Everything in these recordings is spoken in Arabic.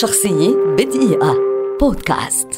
شخصية بدقيقة. بودكاست.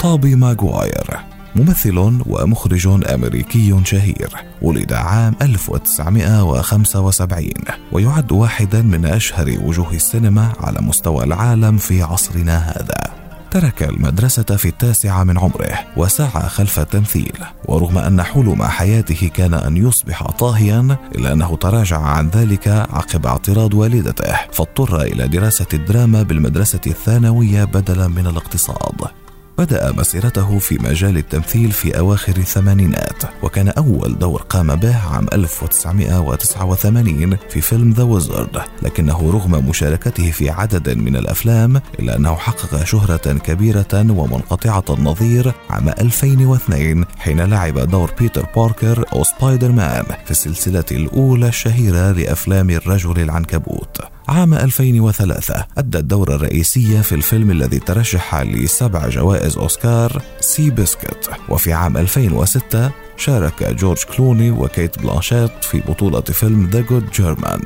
طابي ماغواير ممثل ومخرج أمريكي شهير ولد عام 1975 ويعد واحدا من أشهر وجوه السينما على مستوى العالم في عصرنا هذا. ترك المدرسة في التاسعة من عمره وسعى خلف التمثيل ورغم أن حلم حياته كان أن يصبح طاهيا إلا أنه تراجع عن ذلك عقب اعتراض والدته فاضطر إلى دراسة الدراما بالمدرسة الثانوية بدلا من الاقتصاد. بدأ مسيرته في مجال التمثيل في أواخر الثمانينات وكان أول دور قام به عام 1989 في فيلم The Wizard لكنه رغم مشاركته في عدد من الأفلام إلا أنه حقق شهرة كبيرة ومنقطعة النظير عام 2002 حين لعب دور بيتر باركر أو سبايدر مان في السلسلة الأولى الشهيرة لأفلام الرجل العنكبوت. عام 2003 أدى الدور الرئيسية في الفيلم الذي ترشح لسبع جوائز أوسكار Seabiscuit وفي عام 2006 شارك جورج كلوني وكيت بلانشيت في بطولة فيلم The Good German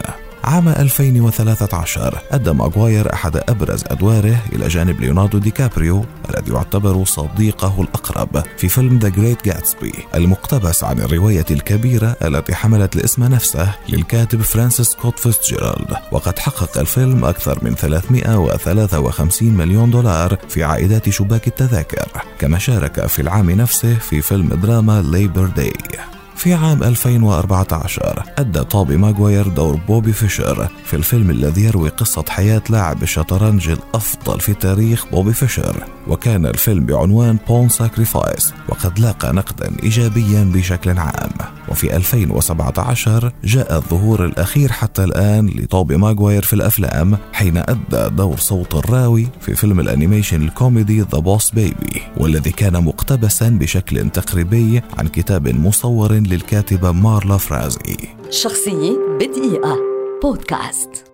عام 2013 أدى ماغواير أحد أبرز أدواره إلى جانب ليوناردو دي كابريو الذي يعتبر صديقه الأقرب في فيلم The Great Gatsby المقتبس عن الرواية الكبيرة التي حملت الاسم نفسه للكاتب فرانسيس سكوت فيتزجيرالد. وقد حقق الفيلم أكثر من 353 مليون دولار في عائدات شباك التذاكر كما شارك في العام نفسه في فيلم دراما Labor Day في عام 2014 أدى توبي ماغواير دور بوبي فيشر في الفيلم الذي يروي قصة حياة لاعب الشطرنج الأفضل في تاريخ بوبي فيشر. وكان الفيلم بعنوان Pawn Sacrifice وقد لاقى نقدا إيجابيا بشكل عام. وفي 2017 جاء الظهور الأخير حتى الآن لطوبي ماغواير في الأفلام حين أدى دور صوت الراوي في فيلم ال animation الكوميدي The Boss Baby والذي كان مقتبسا بشكل تقريبي عن كتاب مصور للكاتبة مارلا فرازي. شخصية بدقيقة. بودكاست.